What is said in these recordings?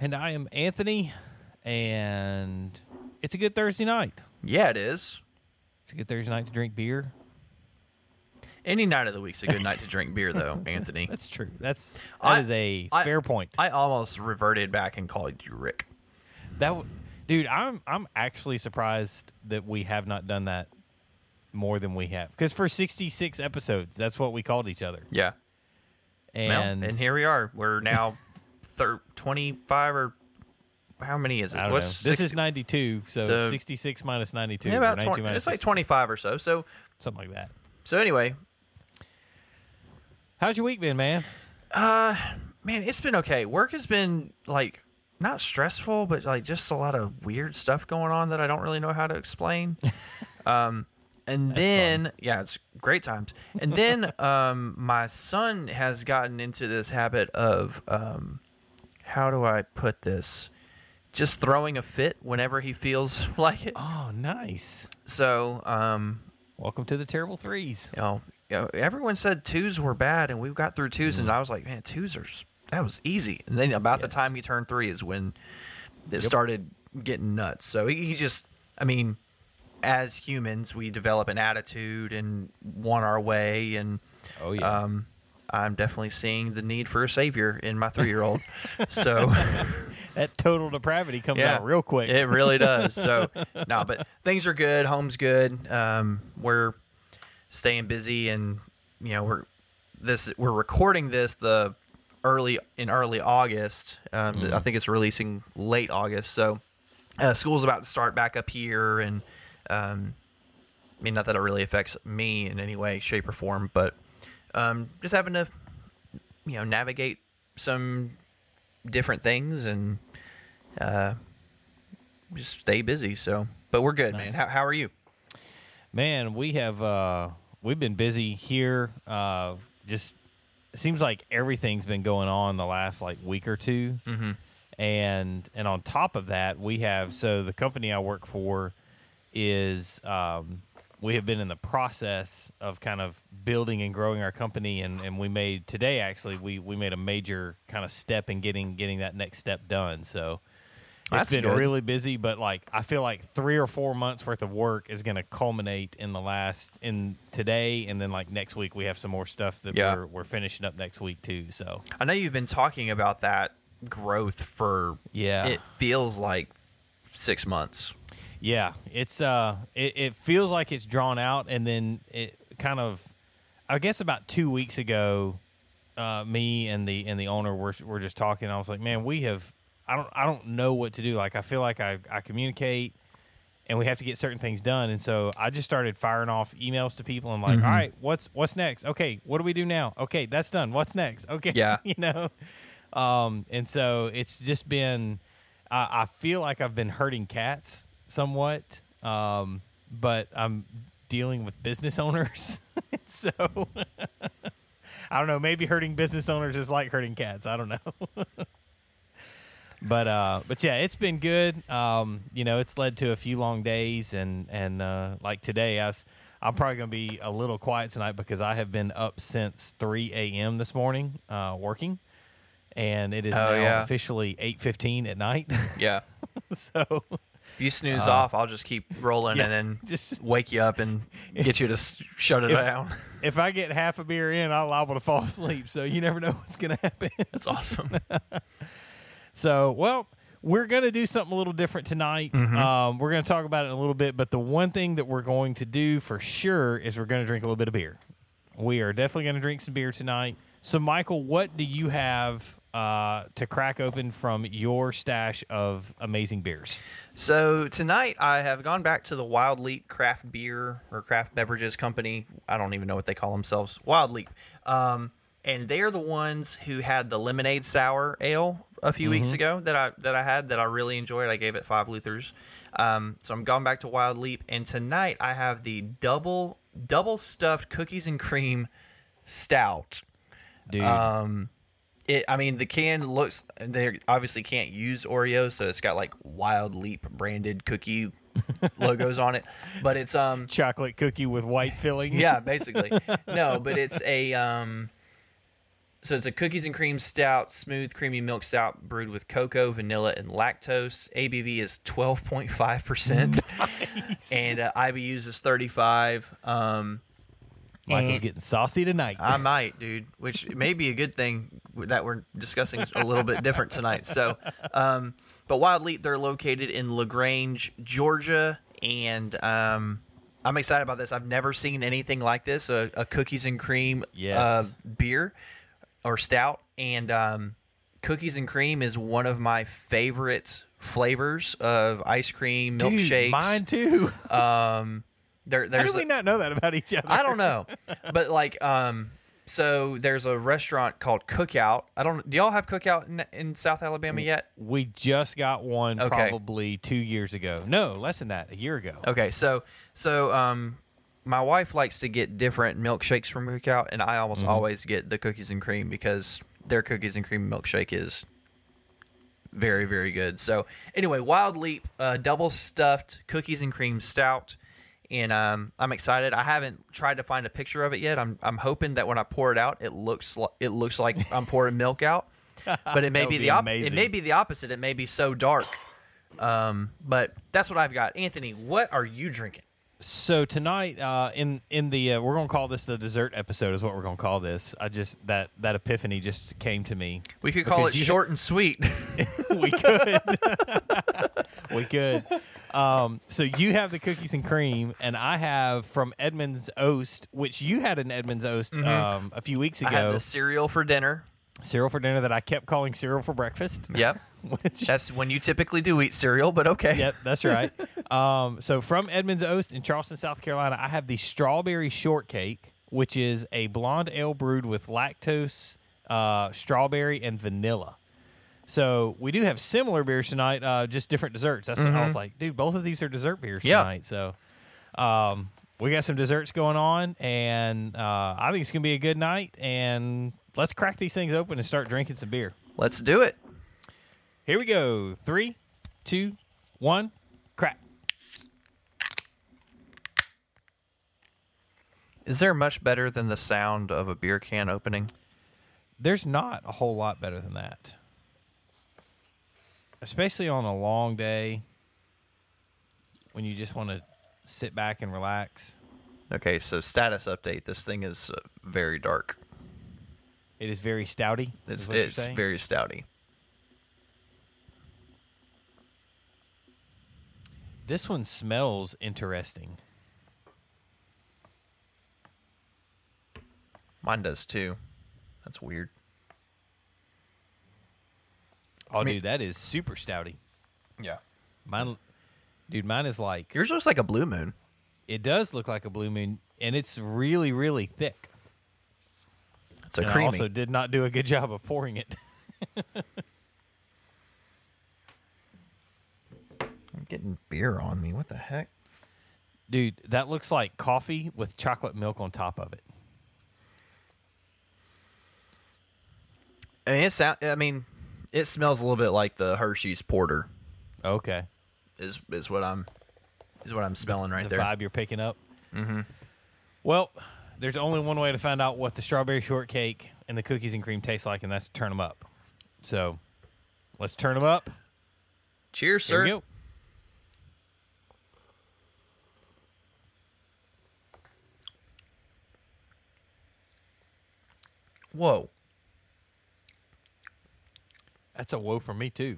And I am Anthony, and it's a good Thursday night. Yeah, it is. It's a good Thursday night to drink beer. Any night of the week's a good night to drink beer, though, Anthony. That's true. That's that I- is a I- fair point. I almost reverted back and called you Rick. that w- dude, I'm I'm actually surprised that we have not done that more than we have. Because for 66 episodes, that's what we called each other. Yeah. And, well, and here we are. We're now thir- 25 or how many is it? What's. This 60 is 92, so, So- 66 minus 92. yeah, or about 92 20, minus it's like 66, 25 or so. So, something like that. so anyway, How's your week been, man? Uh, man, it's been okay. Work has been like not stressful, but like just a lot of weird stuff going on that I don't really know how to explain. um, and then yeah, it's great times. And then um, my son has gotten into this habit of um, how do I put this? Just throwing a fit whenever he feels like it. Oh, nice. So, um, Welcome to the terrible threes. you know, you know, everyone said twos were bad, and we got through 2s and I was like, man, twos are that was easy. And then about the time he turned three is when it started getting nuts. So he, he just, I mean, as humans, we develop an attitude and want our way, and Oh yeah. um, I'm definitely seeing the need for a savior in my three year old. so that total depravity comes yeah, out real quick. It really does. So no, but things are good. Home's good. Um, we're staying busy, and you know we're this we're recording this the early in early August. Um, Mm-hmm. I think it's releasing late August. So uh, school's about to start back up here, and um, I mean not that it really affects me in any way, shape, or form, but um, just having to you know navigate some different things and uh, just stay busy. So, but we're good, man. How, how are you? Man, we have uh we've been busy here. Uh just it seems like everything's been going on the last like week or 2 Mm-hmm. And and on top of that, we have so the company I work for is um we have been in the process of kind of building and growing our company and, and we made today actually we, we made a major kind of step in getting getting that next step done. So That's it's been good. really busy, but like I feel like three or four months worth of work is going to culminate in the last in today, and then like next week we have some more stuff that Yeah. we're we're finishing up next week too. So I know you've been talking about that growth for Yeah. It feels like six months. Yeah, it's uh, it, it feels like it's drawn out, and then it kind of, I guess about two weeks ago, uh, me and the and the owner were were just talking. I was like, man, we have. I don't I don't know what to do. Like I feel like I I communicate and we have to get certain things done. And so I just started firing off emails to people and like, Mm-hmm. "All right, what's what's next? Okay, what do we do now? Okay, that's done. What's next? Okay, Yeah. you know. Um, and so it's just been. I I feel like I've been hurting cats somewhat, um, but I'm dealing with business owners, so. I don't know. Maybe hurting business owners is like hurting cats. I don't know. but uh, but yeah, it's been good. Um, you know, it's led to a few long days, and and uh, like today, I was, I'm probably gonna be a little quiet tonight because I have been up since 3 a.m. this morning uh, working, and it is Oh, now yeah. officially 8:15 at night. Yeah. so If you snooze off, I'll just keep rolling yeah, and then just- wake you up and get you to shut it If- down. if I get half a beer in, I'm liable to fall asleep. So you never know what's gonna happen. That's awesome. So, well, we're going to do something a little different tonight. Mm-hmm. Um, we're going to talk about it in a little bit, but the one thing that we're going to do for sure is we're going to drink a little bit of beer. We are definitely going to drink some beer tonight. So, Michael, what do you have uh, to crack open from your stash of amazing beers? So tonight I have gone back to the Wild Leap Craft Beer or Craft Beverages Company. I don't even know what they call themselves. Wild Leap. Um, and they are the ones who had the lemonade sour ale a few weeks ago that I that I had that I really enjoyed. I gave it five Luthers. Um, so I'm going back to Wild Leap, and tonight I have the double double stuffed cookies and cream stout. Dude, Um, it. I mean, the can looks. They obviously can't use Oreos, so it's got like Wild Leap branded cookie logos on it. But it's um, chocolate cookie with white filling. yeah, basically no, but it's a um. So it's a cookies and cream stout, smooth, creamy milk stout brewed with cocoa, vanilla, and lactose. ABV is twelve point five percent, and uh, IBUs is thirty five. Um, Michael's and- getting saucy tonight. I might, dude, which may be a good thing that we're discussing a little bit different tonight. So, um, but Wild Leap, they're located in LaGrange, Georgia, and um, I'm excited about this. I've never seen anything like this a, a cookies and cream Yes. uh, beer or stout. And um, cookies and cream is one of my favorite flavors of ice cream, Dude, mine too. Um, there, How there's do we a- not know that about each other? I don't know, but like, um, so there's a restaurant called Cookout. I don't. Do y'all have Cookout in, in South Alabama yet? We just got one Okay. probably two years ago. No, less than that, a year ago. Okay, so so um, my wife likes to get different milkshakes from Cookout, and I almost always get the cookies and cream because their cookies and cream milkshake is very very good. So anyway, Wild Leap uh, double stuffed cookies and cream stout. And um, I'm excited. I haven't tried to find a picture of it yet. I'm, I'm hoping that when I pour it out, it looks li- it looks like I'm pouring milk out. But it may That be the be op- it may be the opposite. It may be so dark. Um, but that's what I've got. Anthony, what are you drinking? So tonight, uh, in in the uh, we're gonna call this the dessert episode is what we're gonna call this. I just that that epiphany just came to me. We could call it short and sweet. we could, we could. Um, so you have the cookies and cream, and I have from Edmund's Oast, which you had an Edmund's Oast um, a few weeks Mm-hmm. I had ago. the cereal for dinner. Cereal for dinner that I kept calling cereal for breakfast. Yep. Which That's when you typically do eat cereal, but okay. Yep, that's right. um, so from Edmund's Oast in Charleston, South Carolina, I have the strawberry shortcake, which is a blonde ale brewed with lactose, uh, strawberry, and vanilla. So we do have similar beers tonight, uh, just different desserts. That's I was like, dude, both of these are dessert beers tonight. So um, we got some desserts going on, and uh, I think it's gonna be a good night. And let's crack these things open and start drinking some beer. Let's do it. Here we go. Three, two, one, crack. Is there much better than the sound of a beer can opening? There's not a whole lot better than that. Especially on a long day when you just want to sit back and relax. Okay, so status update. This thing is uh, very dark. It is very stouty. It's is what you're it's very stouty. This one smells interesting. Mine does too. That's weird. Oh, mean- dude, that is super stouty. Yeah. Mine, dude, mine is like Yours looks like a blue moon. it does look like a blue moon, and it's really, really thick. It's a And I also did not do a good job of pouring it. I'm getting beer on me. What the heck? Dude, that looks like coffee with chocolate milk on top of it. I mean, it sound, I mean, it smells a little bit like the Hershey's Porter. Okay. Is is what I'm is what I'm smelling right the there. The vibe you're picking up. Mm-hmm. Well, there's only one way to find out what the strawberry shortcake and the cookies and cream taste like, and that's to turn them up. So, let's turn them up. Cheers, Here sir. Whoa. That's a whoa for me too.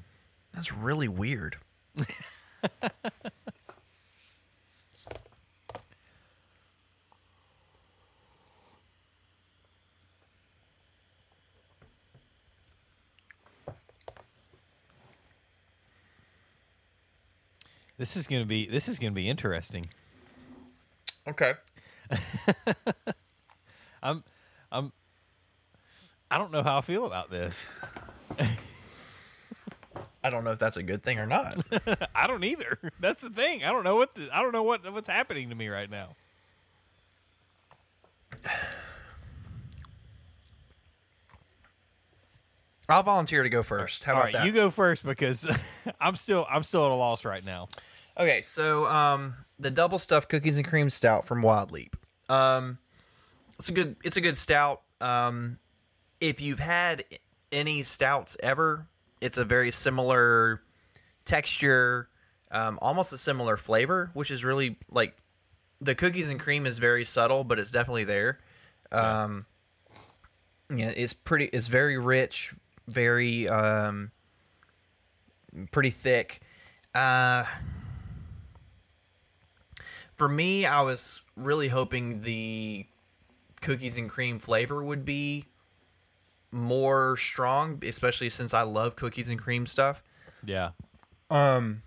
That's really weird. This is gonna be this is gonna be interesting. Okay. I'm I'm I don't know how I feel about this. I don't know if that's a good thing or not. I don't either. That's the thing. I don't know what the, I don't know what what's happening to me right now. I'll volunteer to go first. How All about right, that? you go first because I'm still I'm still at a loss right now. Okay, so um, the double stuffed cookies and cream stout from Wild Leap. Um, it's a good it's a good stout. Um, if you've had any stouts ever, it's a very similar texture, um, almost a similar flavor, which is really like the cookies and cream is very subtle, but it's definitely there. Um, yeah, it's pretty. It's very rich, very um, pretty thick. Uh, for me, I was really hoping the cookies and cream flavor would be more strong, especially since I love cookies and cream stuff. Yeah. Um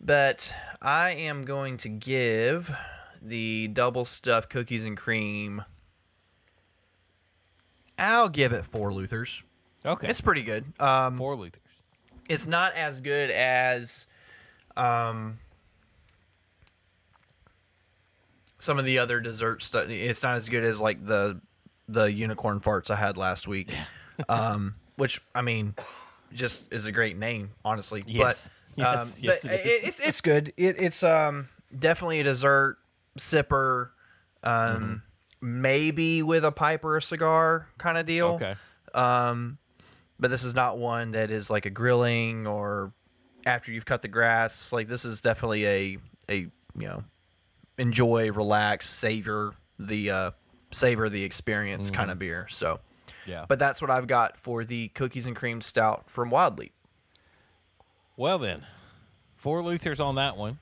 but I am going to give the double stuffed cookies and cream. I'll give it four Luthers. Okay. It's pretty good. Um, four Luthers. it's not as good as um some of the other dessert stuff. It's not as good as like the the unicorn farts I had last week. um, which I mean, just is a great name, honestly. Yes. But, um, Yes, yes, but it is. it's it's good. It, it's um definitely a dessert sipper. Um, Mm-hmm. maybe with a pipe or a cigar kind of deal Okay. um, but this is not one that is like a grilling or after you've cut the grass. Like this is definitely a a you know enjoy, relax, savor the uh, savor the experience kind of beer. So, Yeah. but that's what I've got for the cookies and cream stout from Wild Leap. Well then, four Luthers on that one.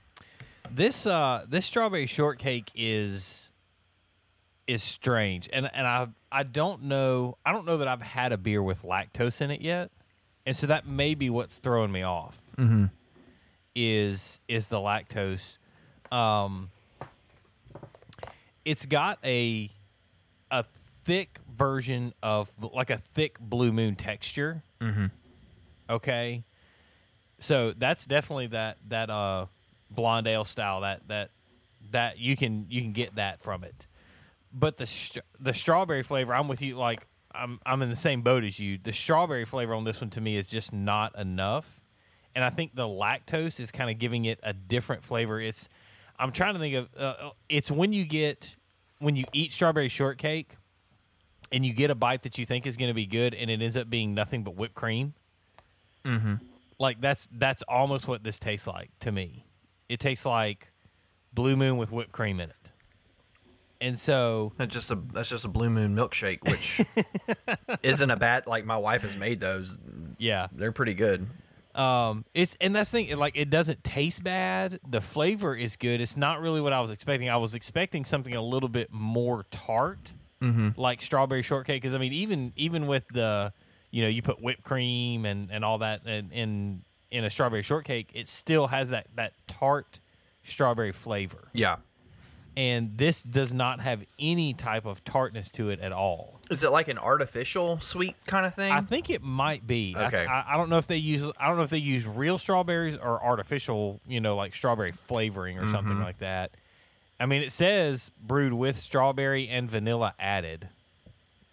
This uh this strawberry shortcake is is strange, and and I I don't know I don't know that I've had a beer with lactose in it yet, and so that may be what's throwing me off. Mm-hmm. Is is the lactose? Um, it's got a a thick version of like a thick blue moon texture. Mm-hmm. Okay, so that's definitely that that uh blonde ale style that that that you can you can get that from it. But the str- the strawberry flavor i'm with you like i'm i'm in the same boat as you. The strawberry flavor on this one to me is just not enough. And i think the lactose is kind of giving it a different flavor. It's i'm trying to think of uh, it's when you get when you eat strawberry shortcake and you get a bite that you think is going to be good and it ends up being nothing but whipped cream mm-hmm. like that's that's almost what this tastes like to me. It tastes like Blue Moon with whipped cream in it. And so That's just a that's just a blue moon milkshake, which isn't a bad. Like my wife has made those; yeah, they're pretty good. Um, it's and that's the thing. Like it doesn't taste bad. The flavor is good. It's not really what I was expecting. I was expecting something a little bit more tart, like strawberry shortcake. Because I mean, even even with the, you know, you put whipped cream and and all that in in, in a strawberry shortcake, it still has that that tart strawberry flavor. Yeah. And this does not have any type of tartness to it at all. Is it like an artificial sweet kind of thing? I think it might be. Okay. I, I don't know if they use. I don't know if they use real strawberries or artificial. You know, like strawberry flavoring or something like that. I mean, it says brewed with strawberry and vanilla added.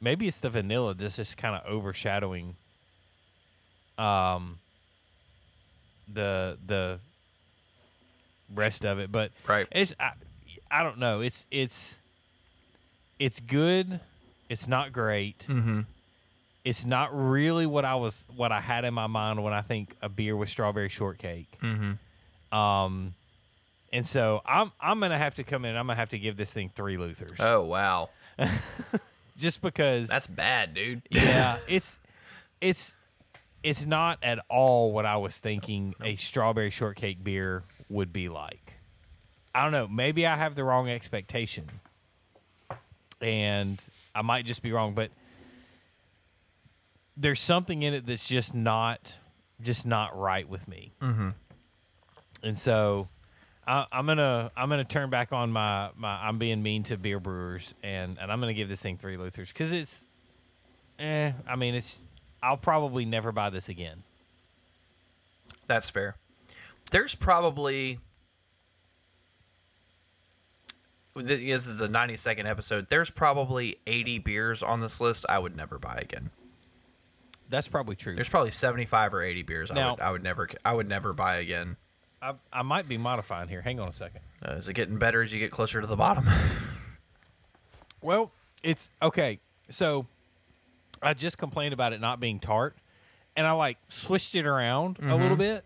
Maybe it's the vanilla that's just kind of overshadowing. Um. The the rest of it, but Right. it's I, I don't know. It's it's it's good. It's not great. mm-hmm. It's not really what I was what I had in my mind when I think a beer with strawberry shortcake. Mm-hmm. Um, and so I'm I'm gonna have to come in. I'm gonna have to give this thing three Luthers, Oh wow, just because that's bad, dude. yeah, it's it's it's not at all what I was thinking a strawberry shortcake beer would be like. I don't know. Maybe I have the wrong expectation, and I might just be wrong. But there's something in it that's just not, just not right with me. Mm-hmm. And so, I, I'm gonna I'm gonna turn back on my, my I'm being mean to beer brewers, and and I'm gonna give this thing three Luthers because it's, eh. I mean, it's. I'll probably never buy this again. That's fair. There's probably this is a 90 second episode. There's probably 80 beers on this list I would never buy again. That's probably true. There's probably 75 or 80 beers I Now- would I would never I would never buy again. I, I might be modifying here. Hang on a second. Uh, is it getting better as you get closer to the bottom? Well, it's okay. So I just complained about it not being tart, and I like switched it around a little bit,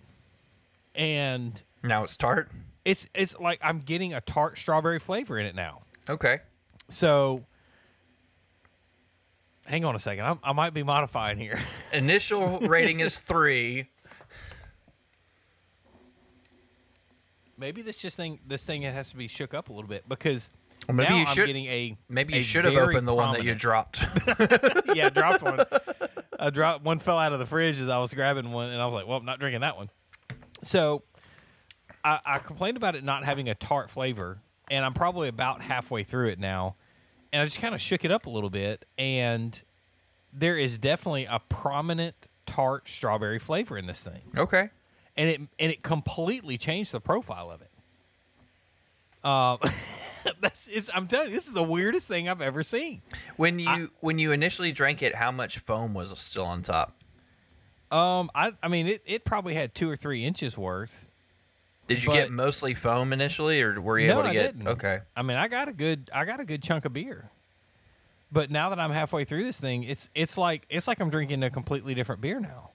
and now it's tart. It's it's like I'm getting a tart strawberry flavor in it now. Okay. So hang on a second. I, I might be modifying here. Initial rating is 3. Maybe this just thing this thing has to be shook up a little bit because Well, maybe now you I'm getting a Maybe a you should have opened the one that you dropped. yeah, I dropped one. I dropped one fell out of the fridge as I was grabbing one, and I was like, "Well, I'm not drinking that one." So, I, I complained about it not having a tart flavor, and I'm probably about halfway through it now, and I just kind of shook it up a little bit, and there is definitely a prominent tart strawberry flavor in this thing, okay. and it and it completely changed the profile of it. Um, that's it's. I'm telling you, this is the weirdest thing I've ever seen. When you when you initially drank it, how much foam was still on top? Um, I I mean it, it probably had two or three inches worth. Did you But- get mostly foam initially, or were you no, able to I get? didn't. Okay. I mean I got a good I got a good chunk of beer. But now that I'm halfway through this thing, it's it's like it's like I'm drinking a completely different beer now.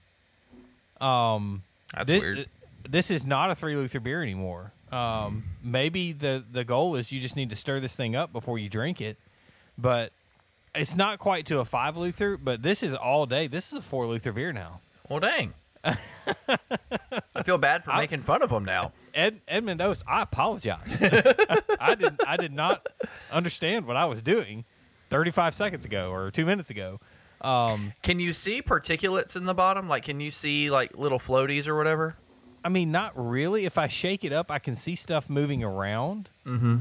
Um, That's thi- weird. This is not a three Luther beer anymore. Um, maybe the the goal is you just need to stir this thing up before you drink it, but it's not quite to a five Luther. But this is all day. This is a four Luther beer now. Well, dang. I feel bad for making fun of them now. Ed Edmund Oast, I apologize. I did I did not understand what I was doing 35 seconds ago or 2 minutes ago. Um, Can you see particulates in the bottom? Like, can you see like little floaties or whatever? I mean not really. If I shake it up, I can see stuff moving around. Mm-hmm.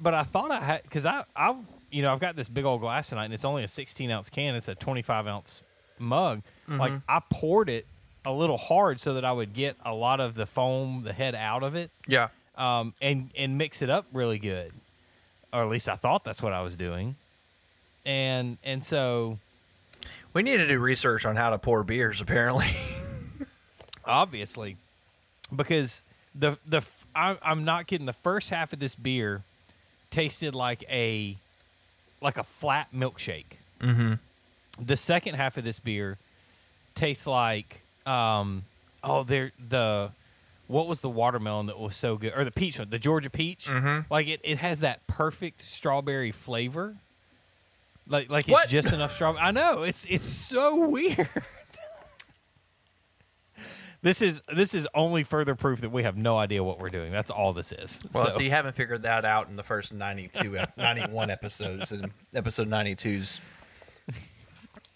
But I thought I had cuz I I you know, I've got this big old glass tonight and it's only a 16 ounce can. It's a 25 ounce mug. Like I poured it a little hard so that I would get a lot of the foam, the head out of it. Yeah. um, and and mix it up really good, or at least I thought that's what I was doing. And and so We need to do research on how to pour beers. Apparently. obviously, because the the f- I, I'm not kidding. The first half of this beer tasted like a like a flat milkshake. Mm-hmm. The second half of this beer tastes like um oh there the what was the watermelon that was so good? Or the peach one the Georgia peach? Mm-hmm. like it, it has that perfect strawberry flavor. Like like What? it's just enough strawberry I know it's it's so weird. This is this is only further proof that we have no idea what we're doing. That's all this is. Well, So- if you haven't figured that out in the first 92, 91 episodes, and episode 92's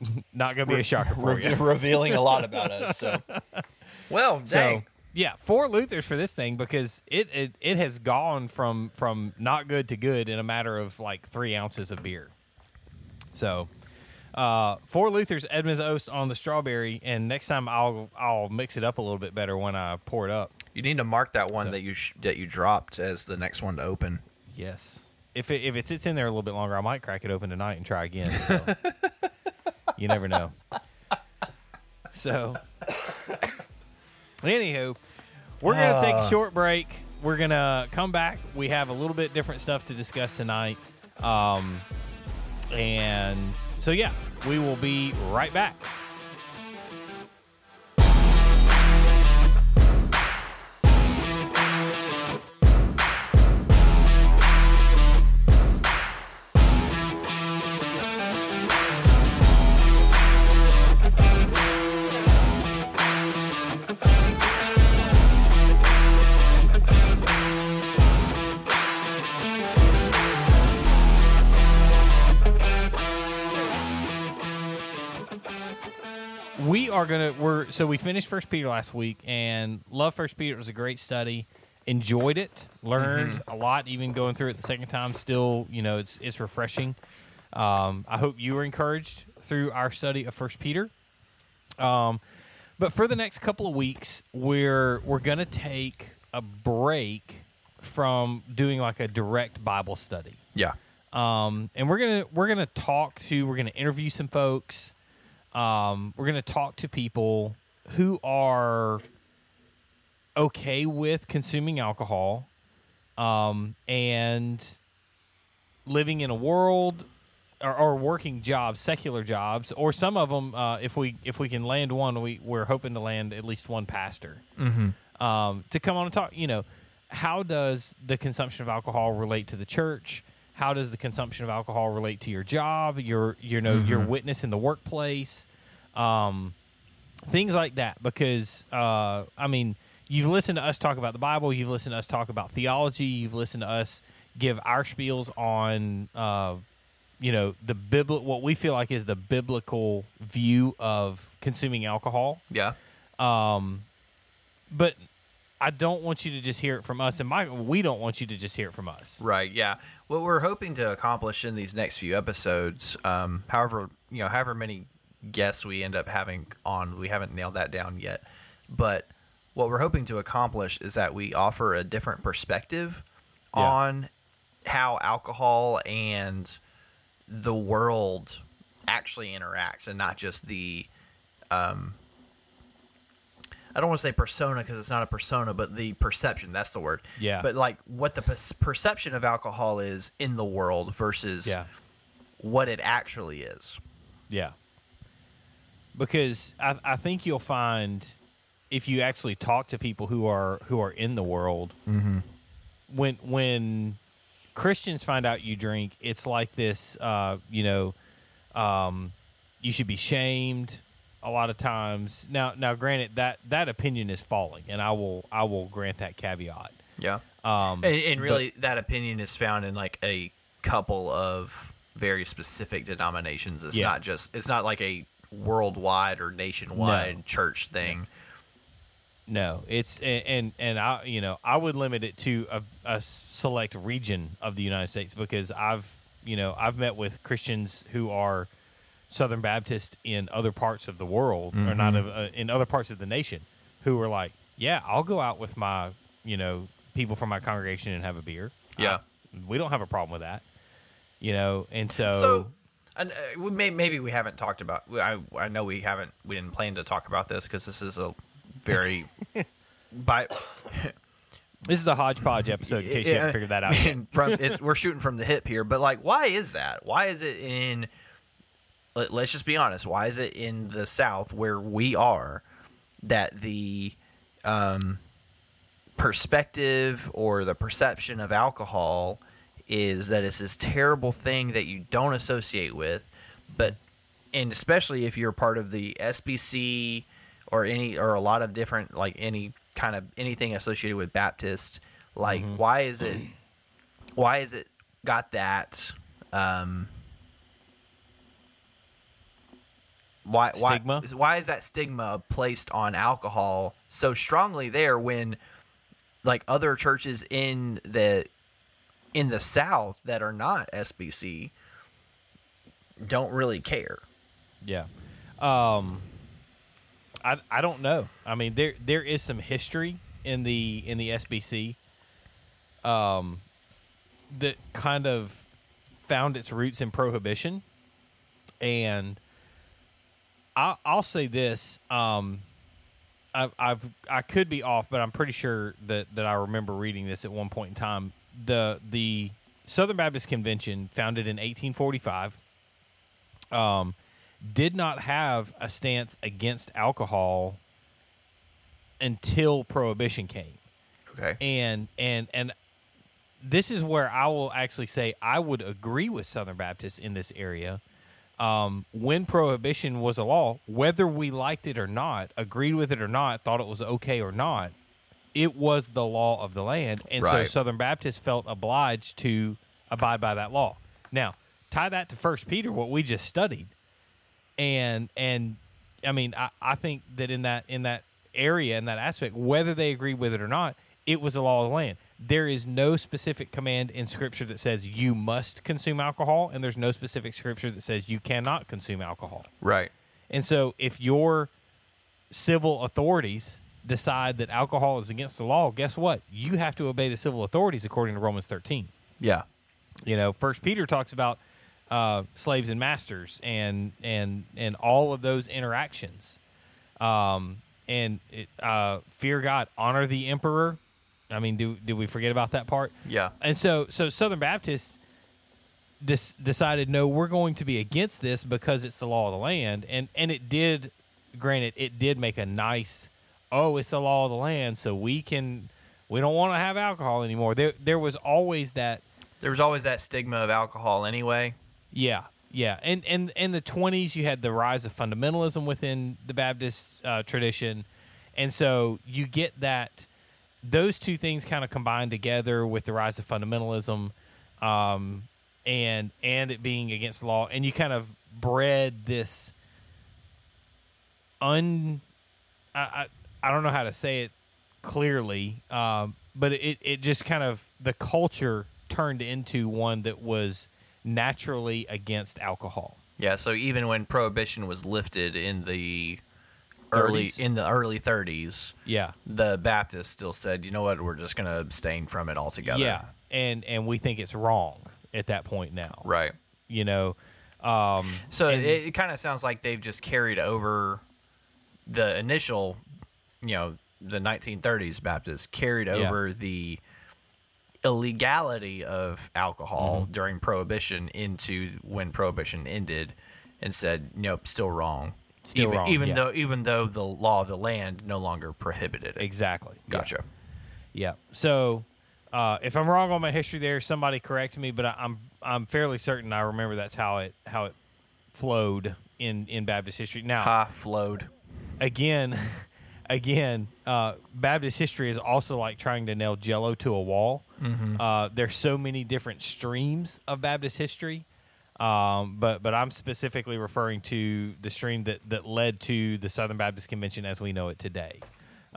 not gonna be a shocker for you revealing a lot about us. So, well, dang. So yeah, four Luthers for this thing because it, it it has gone from from not good to good in a matter of like three ounces of beer. So uh, four Luthers Edmund's Oast on the strawberry, and next time I'll I'll mix it up a little bit better when I pour it up. you need to mark that one So- that you sh- that you dropped as the next one to open. Yes, if it if it sits in there a little bit longer, I might crack it open tonight and try again. So. You never know. So, anywho, we're gonna take a short break. We're gonna come back. We have a little bit different stuff to discuss tonight, um, and so yeah, we will be right back. So we finished First Peter last week and love First Peter. It was a great study. Enjoyed it. Learned a lot. Even going through it the second time, still you know it's it's refreshing. Um, I hope you were encouraged through our study of First Peter. Um, but for the next couple of weeks, we're we're gonna take a break from doing like a direct Bible study. Yeah. Um, and we're gonna we're gonna talk to we're gonna interview some folks. Um, we're gonna talk to people who are okay with consuming alcohol, um, and living in a world or, or working jobs, secular jobs, or some of them. Uh, if we if we can land one, we we're hoping to land at least one pastor um, to come on and talk. You know, how does the consumption of alcohol relate to the church? How does the consumption of alcohol relate to your job? Your you know your witness in the workplace, um, things like that. Because uh, I mean, you've listened to us talk about the Bible. You've listened to us talk about theology. You've listened to us give our spiels on. Uh, you know the bibl what we feel like is the biblical view of consuming alcohol Yeah. but I don't want you to just hear it from us, and my we don't want you to just hear it from us. Right. Yeah. What we're hoping to accomplish in these next few episodes, um, however, you know, however many guests we end up having on, we haven't nailed that down yet. But what we're hoping to accomplish is that we offer a different perspective Yeah. on how alcohol and the world actually interacts, and not just the um, I don't want to say persona because it's not a persona, but the perception. That's the word. Yeah. But like what the per- perception of alcohol is in the world versus Yeah, what it actually is. yeah. Because I, I think you'll find if you actually talk to people who are who are in the world, when when Christians find out you drink, it's like this. Uh, you know, um, you should be shamed. A lot of times, now, now, granted that that opinion is falling, and I will I will grant that caveat. Yeah. Um, And, and really, that opinion is found in like a couple of very specific denominations. It's Yeah. not just. It's not like a worldwide or nationwide No. church thing. No, it's and, and and I you know I would limit it to a, a select region of the United States because I've you know I've met with Christians who are Southern Baptist in other parts of the world or not of, uh, in other parts of the nation who are like, yeah, I'll go out with my you know people from my congregation and have a beer. Yeah. I- we don't have a problem with that. You know, and so, So, and, uh, we may, maybe we haven't talked about. I I know we haven't. We didn't plan to talk about this because this is a very. by this is a hodgepodge episode in case you haven't figured that out. From it's, we're shooting from the hip here, but like, why is that? Why is it in? Let, let's just be honest. Why is it in the South where we are that the um, perspective or the perception of alcohol is that it's this terrible thing that you don't associate with, but and especially if you're part of the SBC or any or a lot of different like any kind of anything associated with Baptist, like why is it why is it got that um why Stigma? why why is that stigma placed on alcohol so strongly there when like other churches in the in the south that are not SBC don't really care. Yeah. Um I I don't know. I mean there there is some history in the in the SBC um that kind of found its roots in prohibition and I I'll say this um I I've I could be off but I'm pretty sure that that I remember reading this at one point in time the the Southern Baptist Convention founded in 1845 um, did not have a stance against alcohol until prohibition came Okay. and and and this is where I will actually say I would agree with Southern Baptists in this area. Um, when prohibition was a law, whether we liked it or not, agreed with it or not, thought it was okay or not, it was the law of the land, and so Southern Baptists felt obliged to abide by that law. Now, tie that to First Peter, what we just studied, and and I mean, I, I think that in that in that area in that aspect, whether they agree with it or not, it was the law of the land. There is no specific command in Scripture that says you must consume alcohol, and there's no specific Scripture that says you cannot consume alcohol. Right. And so, if your civil authorities decide that alcohol is against the law, guess what? You have to obey the civil authorities according to Romans 13. Yeah. You know, First Peter talks about uh, slaves and masters and and and all of those interactions. Um, and it, uh, fear God, honor the emperor. I mean, do do we forget about that part? Yeah. And so so Southern Baptists this decided no, we're going to be against this because it's the law of the land, and and it did. Granted, it did make a nice. Oh, it's the law of the land, so we can. We don't want to have alcohol anymore. There, there was always that There was always that stigma of alcohol anyway. yeah, yeah, and and in the twenties, you had the rise of fundamentalism within the Baptist uh, tradition, and so you get that those two things kind of combined together with the rise of fundamentalism, um, and and it being against the law, and you kind of bred this un, I I, I don't know how to say it clearly, um, but it it just kind of the culture turned into one that was naturally against alcohol. Yeah, so even when prohibition was lifted in the early in the early 30s, Yeah. the Baptists still said, "You know what? We're just going to abstain from it altogether." Yeah. And and we think it's wrong at that point now. Right. You know, um So and- it, it kind of sounds like they've just carried over the initial, you know, the 1930s Baptists carried Yeah. over the illegality of alcohol Mm-hmm. during prohibition into when prohibition ended and said, nope, still wrong. Still even, wrong, even yeah. though even though the law of the land no longer prohibited it. exactly. Yeah. Gotcha. Yeah. So uh, if I'm wrong on my history there, somebody correct me, but I, I'm I'm fairly certain I remember that's how it how it flowed in in Baptist history. Now, Ha flowed. again, again, uh, Baptist history is also like trying to nail Jello to a wall. Uh, there's so many different streams of Baptist history, um, but but I'm specifically referring to the stream that that led to the Southern Baptist Convention as we know it today.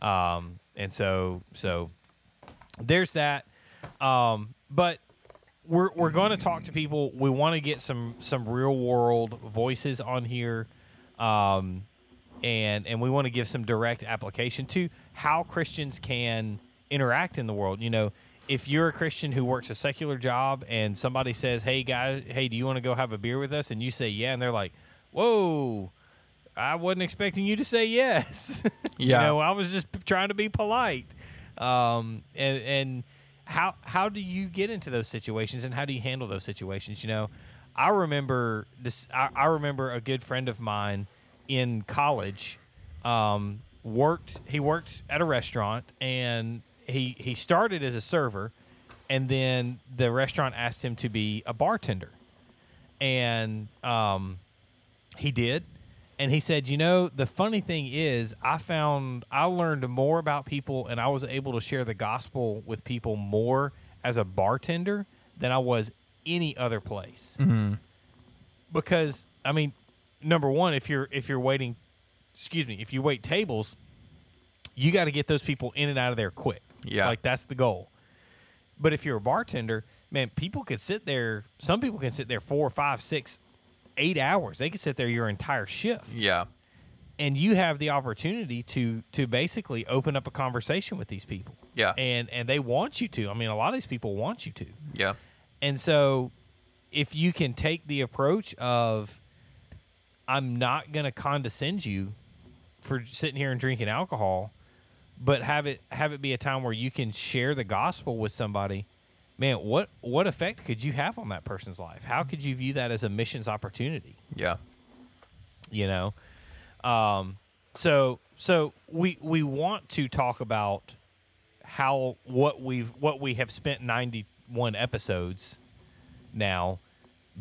Um, and so so there's that. Um, but we're we're going to talk to people. We want to get some some real world voices on here, um, and and we want to give some direct application to how Christians can interact in the world. You know, if you're a Christian who works a secular job and somebody says, "Hey guys, hey, do you want to go have a beer with us?" and you say, "Yeah," and they're like, "Whoa." I wasn't expecting you to say yes. Yeah. you know, I was just trying to be polite. Um, and and how how do you get into those situations and how do you handle those situations? You know, I remember this. I, I remember a good friend of mine in college um, worked. He worked at a restaurant and he he started as a server, and then the restaurant asked him to be a bartender, and um, he did. And he said, you know, the funny thing is, I found I learned more about people and I was able to share the gospel with people more as a bartender than I was any other place. Because I mean, number one, if you're if you're waiting, excuse me, if you wait tables, you got to get those people in and out of there quick. Yeah. like that's the goal. But if you're a bartender, man, people could sit there. Some people can sit there four, five, six, eight hours. They could sit there your entire shift, Yeah. and you have the opportunity to to basically open up a conversation with these people. Yeah. and and they want you to. I mean, a lot of these people want you to. Yeah. And so, if you can take the approach of, I'm not going to condescend you for sitting here and drinking alcohol, but have it have it be a time where you can share the gospel with somebody. Man, what what effect could you have on that person's life? How could you view that as a missions opportunity? Yeah. you know um so so we we want to talk about how what we've what we have spent 91 episodes now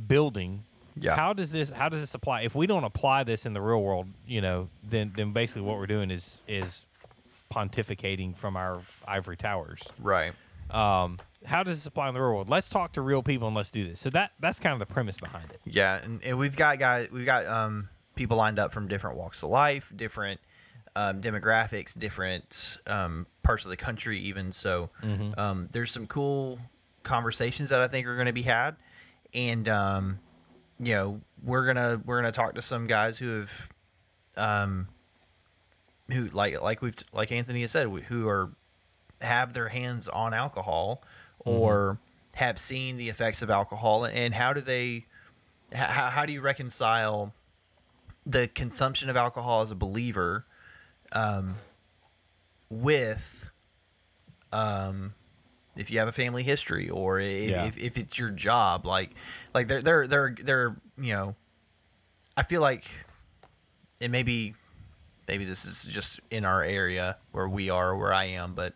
building Yeah. how does this how does this apply? If we don't apply this in the real world you know then then basically what we're doing is is pontificating from our ivory towers. Right. um how does this apply in the real world? Let's talk to real people and let's do this. So that that's kind of the premise behind it. Yeah, and, and we've got guys, we've got um, people lined up from different walks of life, different um, demographics, different um, parts of the country, even. So um, there's some cool conversations that I think are going to be had, and um, you know we're gonna we're gonna talk to some guys who have um, who like like we've like Anthony has said who are have their hands on alcohol or have seen the effects of alcohol and how do they how, how do you reconcile the consumption of alcohol as a believer um, with um, if you have a family history or if, Yeah. if, if it's your job like like they're they're they're they're you know I feel like it may be maybe this is just in our area where we are where I am but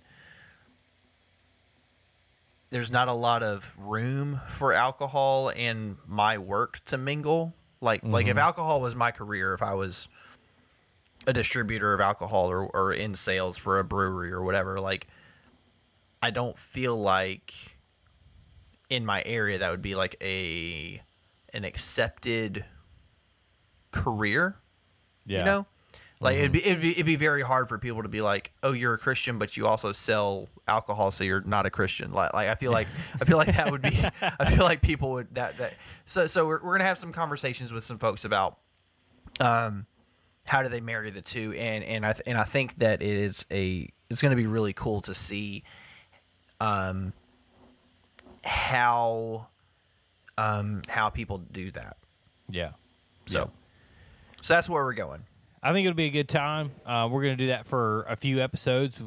there's not a lot of room for alcohol and my work to mingle like like if mm-hmm. alcohol was my career if I was a distributor of alcohol or, or in sales for a brewery or whatever like I don't feel like in my area that would be like a an accepted career Yeah. you know? Like it'd, be, it'd be it'd be very hard for people to be like oh you're a christian but you also sell alcohol so you're not a christian. Like, like i feel like i feel like that would be i feel like people would that that so so we're, we're gonna have some conversations with some folks about um how do they marry the two? And and i th- and i think that it is a it's gonna be really cool to see um how um how people do that Yeah. so Yeah. so that's where we're going I think it'll be a good time. Uh, we're going to do that for a few episodes.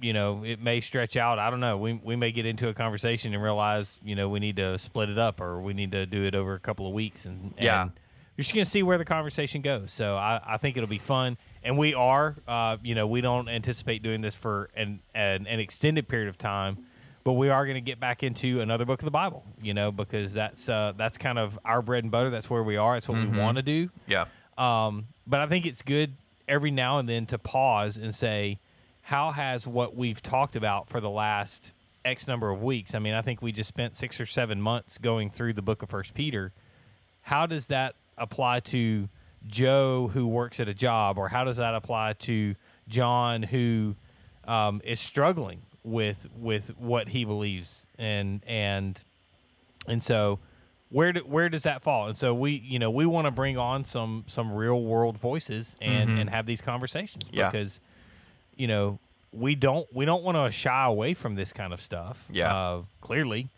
You know, it may stretch out. I don't know. We we may get into a conversation and realize, you know, we need to split it up or we need to do it over a couple of weeks. And, Yeah. You're just going to see where the conversation goes. So I, I think it'll be fun. And we are, uh, you know, we don't anticipate doing this for an, an, an extended period of time. But we are going to get back into another book of the Bible, you know, because that's uh, that's kind of our bread and butter. That's where we are. That's what we want to do. yeah Um, but I think it's good every now and then to pause and say, how has what we've talked about for the last X number of weeks? I mean, I think we just spent six or seven months going through the book of First Peter. How does that apply to Joe who works at a job, or how does that apply to John who um, is struggling with with what he believes and and and so where do, where does that fall? And so we you know we want to bring on some some real world voices and and have these conversations Yeah. because you know we don't we don't want to shy away from this kind of stuff. Yeah. uh, clearly,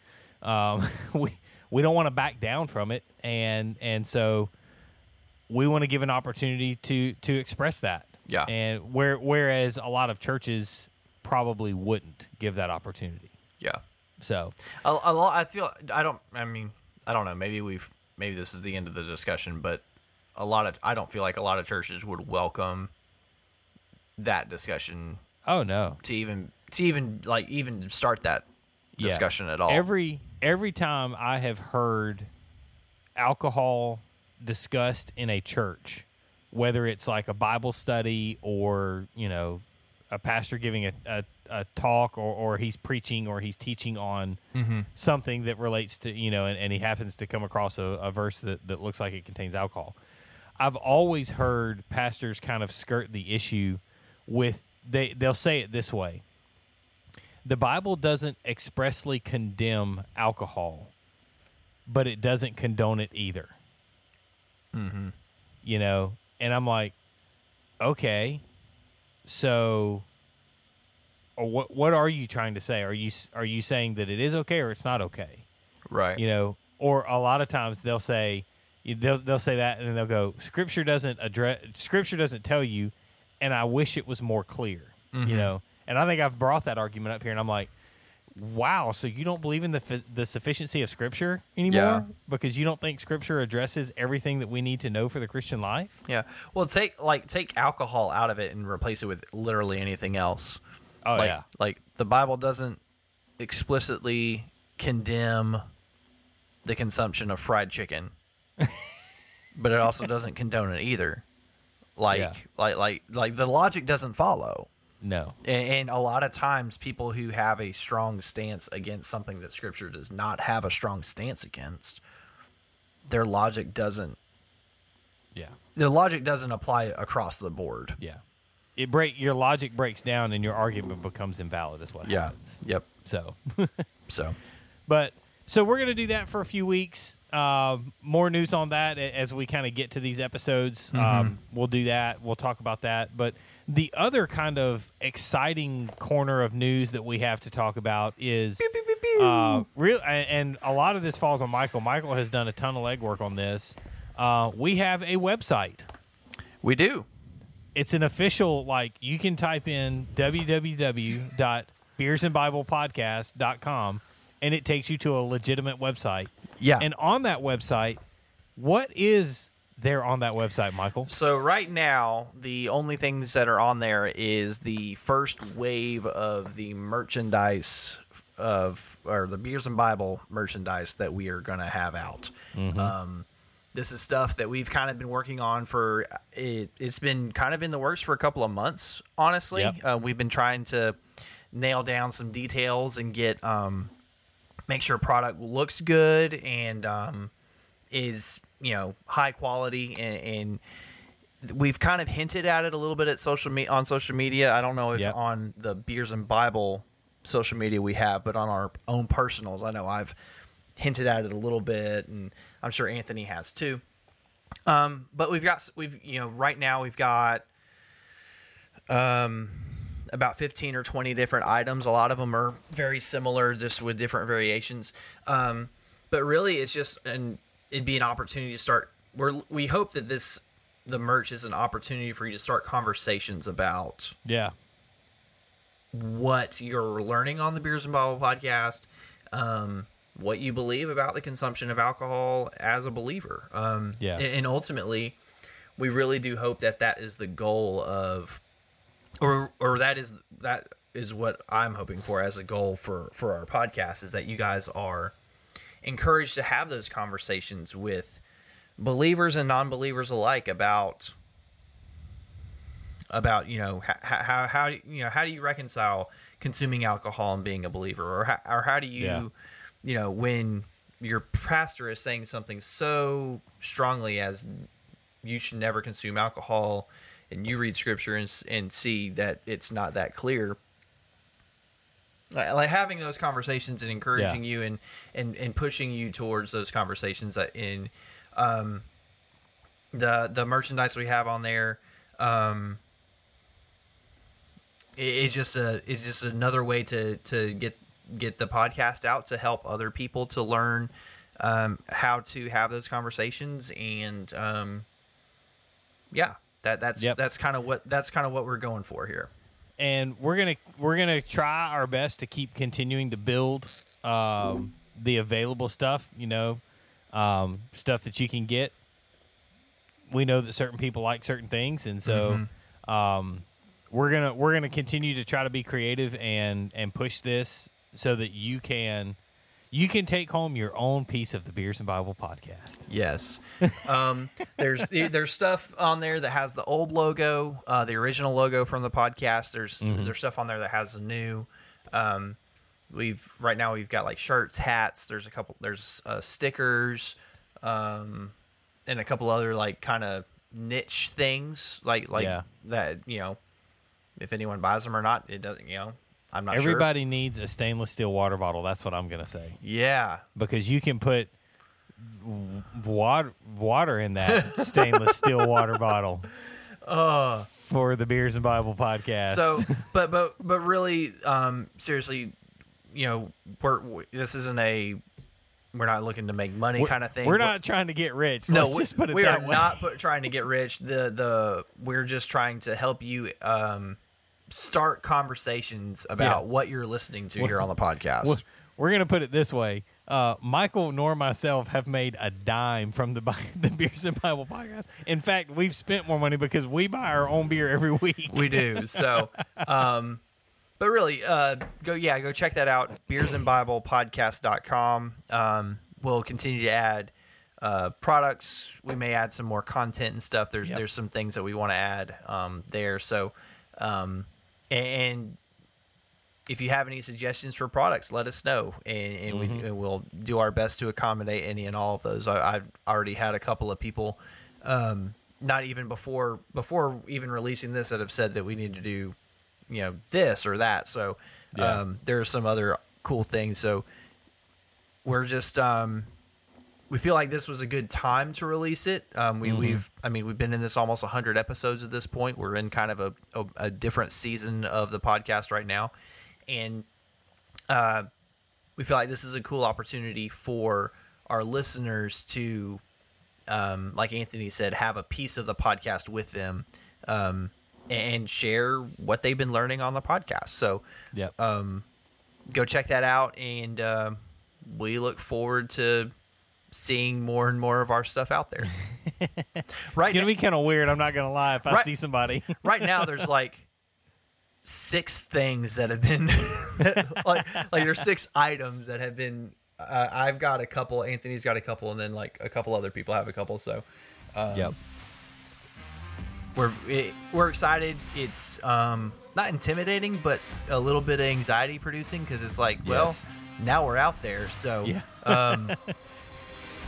um, we we don't want to back down from it, and and so we want to give an opportunity to to express that. Yeah. and where whereas a lot of churches probably wouldn't give that opportunity. yeah So A, a lot. I feel. I don't. I mean, I don't know. Maybe we've. Maybe this is the end of the discussion, but a lot of. I don't feel like a lot of churches would welcome that discussion oh no, to even to even like even start that Yeah. discussion at all. Every every time I have heard alcohol discussed in a church, whether it's like a Bible study or you know a pastor giving a, a, a talk or, or he's preaching or he's teaching on mm-hmm. something that relates to you know and, and he happens to come across a, a verse that, that looks like it contains alcohol. I've always heard pastors kind of skirt the issue with they they'll say it this way the Bible doesn't expressly condemn alcohol, but it doesn't condone it either. Mm-hmm. You know, and I'm like, okay, so, what what are you trying to say? Are you are you saying that it is okay or it's not okay? right. You know, or a lot of times they'll say they'll they'll say that and then they'll go, Scripture doesn't address Scripture doesn't tell you, and I wish it was more clear. You know, and I think I've brought that argument up here, and I'm like, wow, so you don't believe in the the sufficiency of Scripture anymore Yeah. because you don't think Scripture addresses everything that we need to know for the Christian life? Yeah. Well, take like take alcohol out of it and replace it with literally anything else. Oh like yeah, like the Bible doesn't explicitly condemn the consumption of fried chicken, but it also doesn't condone it either. Like Yeah. like like like the logic doesn't follow. No, And, and a lot of times, people who have a strong stance against something that Scripture does not have a strong stance against, their logic doesn't Yeah. the logic doesn't apply across the board. Yeah. It break your logic breaks down and your argument becomes invalid is what Yeah. happens. Yep. So So But so we're going to do that for a few weeks. Um, more news on that as we kind of get to these episodes. Um, we'll do that. We'll talk about that. But the other kind of exciting corner of news that we have to talk about is uh, real, and a lot of this falls on Michael. Michael has done a ton of legwork on this. Uh, we have a website. we do. It's an official like you can type in www.beersandbiblepodcast.com and it takes you to a legitimate website. Yeah. And on that website, what is there on that website, Michael? So right now, the only things that are on there is the first wave of the merchandise of or the beers and Bible merchandise that we are going to have out. Um, this is stuff that we've kind of been working on for it, it's been kind of in the works for a couple of months. Honestly, Yep. uh, we've been trying to nail down some details and get um, make sure product looks good and um, is you know high quality and, and we've kind of hinted at it a little bit at social me- on social media. I don't know if Yep. on the beers and Bible social media we have, but on our own personals, I know I've hinted at it a little bit, and I'm sure Anthony has too. Um, but we've got we've you know right now we've got um about 15 or 20 different items. A lot of them are very similar, just with different variations. Um, but really, it's just and it'd be an opportunity to start. We're we hope that this the merch is an opportunity for you to start conversations about Yeah. what you're learning on the Beers and Bible podcast, um, what you believe about the consumption of alcohol as a believer. Um, Yeah. and, and ultimately, we really do hope that that is the goal of, or or that is that is what I'm hoping for as a goal for for our podcast is that you guys are encouraged to have those conversations with believers and non-believers alike about about you know how, how how you know how do you reconcile consuming alcohol and being a believer or how, or how do you Yeah. you know when your pastor is saying something so strongly as you should never consume alcohol and you read scripture and, and see that it's not that clear like having those conversations and encouraging Yeah. you and, and and pushing you towards those conversations that in um the the merchandise we have on there um is just a is just another way to to get get the podcast out to help other people to learn um, how to have those conversations and um, yeah that that's Yep. that's kind of what that's kind of what we're going for here and we're gonna we're gonna try our best to keep continuing to build um, the available stuff. You know, um, stuff that you can get. We know that certain people like certain things, and so um, we're gonna we're gonna continue to try to be creative and and push this so that you can you can take home your own piece of the Beers and Bible podcast. Yes. Um, there's there's stuff on there that has the old logo, uh, the original logo from the podcast. There's there's stuff on there that has the new. Um, we've right now we've got like shirts, hats. There's a couple. There's uh, stickers, um, and a couple other like kind of niche things like like Yeah. that. You know, if anyone buys them or not, it doesn't. You know, I'm not sure. Everybody needs a stainless steel water bottle. That's what I'm gonna say. Yeah. because you can put water water in that stainless steel water bottle for the Beers and Bible podcast. So, but but but really, um, seriously, you know, we're we- this isn't a we're not looking to make money we're, kind of thing. We're not trying to get rich. No, Let's we, just put it we that are way. not put, trying to get rich. The the we're just trying to help you um, start conversations about Yeah. what you're listening to here on the podcast. We're, we're gonna put it this way. Uh, Michael nor myself have made a dime from the the Beers and Bible podcast. In fact, we've spent more money because we buy our own beer every week. we do. So, um, but really, uh, go yeah, go check that out. Beersandbiblepodcast.com. Um, we'll continue to add uh, products. We may add some more content and stuff. There's Yep. there's some things that we want to add um, there. So, um, and, if you have any suggestions for products, let us know, and, and, we, and we'll do our best to accommodate any and all of those. I, I've already had a couple of people um, not even before before even releasing this that have said that we need to do you know this or that. So Yeah. um, there are some other cool things. So we're just um, we feel like this was a good time to release it. Um, we, We've I mean we've been in this almost 100 episodes at this point. We're in kind of a, a, a different season of the podcast right now, and uh, we feel like this is a cool opportunity for our listeners to, um, like Anthony said, have a piece of the podcast with them um, and share what they've been learning on the podcast. So Yep. go check that out, and um we look forward to seeing more and more of our stuff out there. right, it's gonna now, be kind of weird. I'm not gonna lie. If I see somebody, right now, there's like six things that have been like like there's six items that have been. Uh, I've got a couple. Anthony's got a couple, and then like a couple other people have a couple. So yep. we're it, we're excited. It's um not intimidating, but a little bit anxiety producing because it's like, well, Yes. now we're out there, so Yeah. um,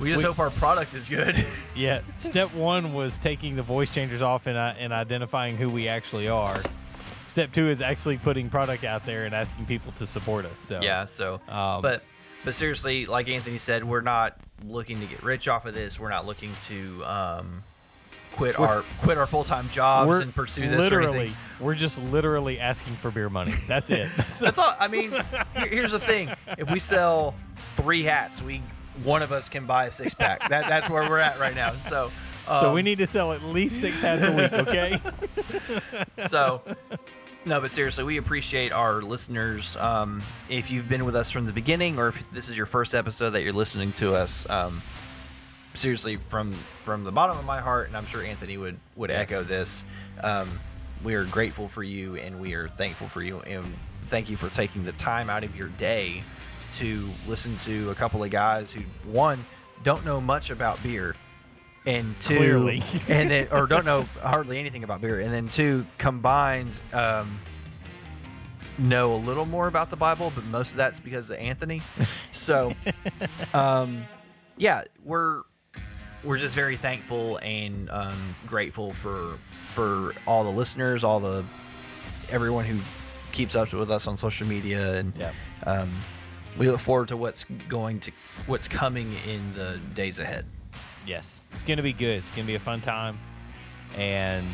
we just We- hope our product is good. Yeah. Step one was taking the voice changers off and, uh, and identifying who we actually are. Step two is actually putting product out there and asking people to support us. So yeah. So, Um, but but seriously, like Anthony said, we're not looking to get rich off of this. We're not looking to um, quit our quit our full time jobs and pursue this. Literally, we're just literally asking for beer money. That's it. That's all. I mean, here's the thing: if we sell three hats, we one of us can buy a six pack. That, that's where we're at right now. So, so um, we need to sell at least six hats a week, okay? so no but seriously we appreciate our listeners um, if you've been with us from the beginning or if this is your first episode that you're listening to us um, seriously from from the bottom of my heart and i'm sure anthony would would Yes. echo this um, we are grateful for you and we are thankful for you and thank you for taking the time out of your day to listen to a couple of guys who one don't know much about beer and two Clearly. and then or don't know hardly anything about beer and then two combined um, know a little more about the bible but most of that's because of anthony so um, yeah we're we're just very thankful and um, grateful for for all the listeners all the everyone who keeps up with us on social media and Yep. We look forward to what's going to what's coming in the days ahead Yes, it's gonna be good. It's gonna be a fun time, and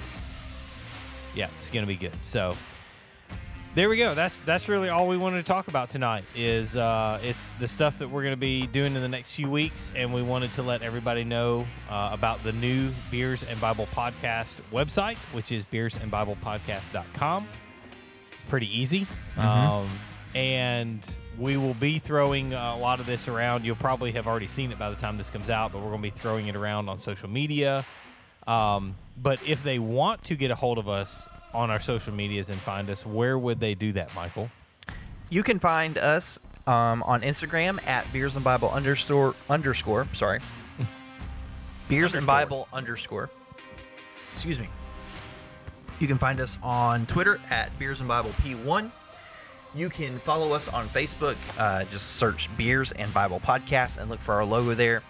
yeah, it's gonna be good. So there we go. That's that's really all we wanted to talk about tonight. Is uh, it's the stuff that we're gonna be doing in the next few weeks, and we wanted to let everybody know uh, about the new Beers and Bible Podcast website, which is beersandbiblepodcast.com. It's pretty easy. Um, and we will be throwing a lot of this around. You'll probably have already seen it by the time this comes out, but we're going to be throwing it around on social media. Um, but if they want to get a hold of us on our social medias and find us, where would they do that, Michael? You can find us um, on Instagram at beers and Bible underscore underscore. Sorry, beers and Bible underscore. Excuse me. You can find us on Twitter at beers and Bible P1. You can follow us on Facebook. Uh, just search Beers and Bible Podcast and look for our logo there.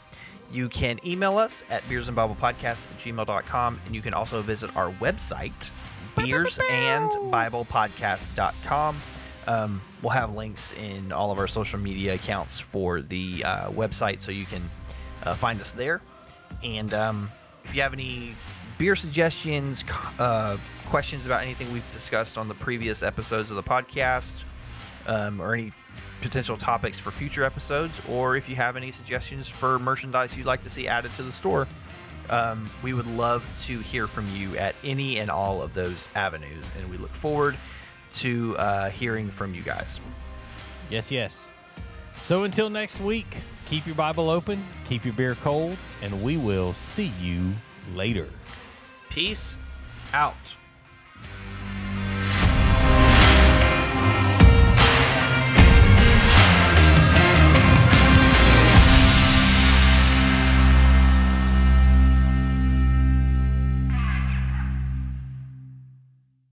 You can email us at beers and Bible Podcast at gmail.com. And you can also visit our website, beersandbiblepodcast.com. Um, we'll have links in all of our social media accounts for the uh, website so you can uh, find us there. And um, if you have any beer suggestions, uh, questions about anything we've discussed on the previous episodes of the podcast, um, or any potential topics for future episodes, or if you have any suggestions for merchandise you'd like to see added to the store, um, we would love to hear from you at any and all of those avenues. And we look forward to uh, hearing from you guys. Yes, yes. So until next week, keep your Bible open, keep your beer cold, and we will see you later. Peace out.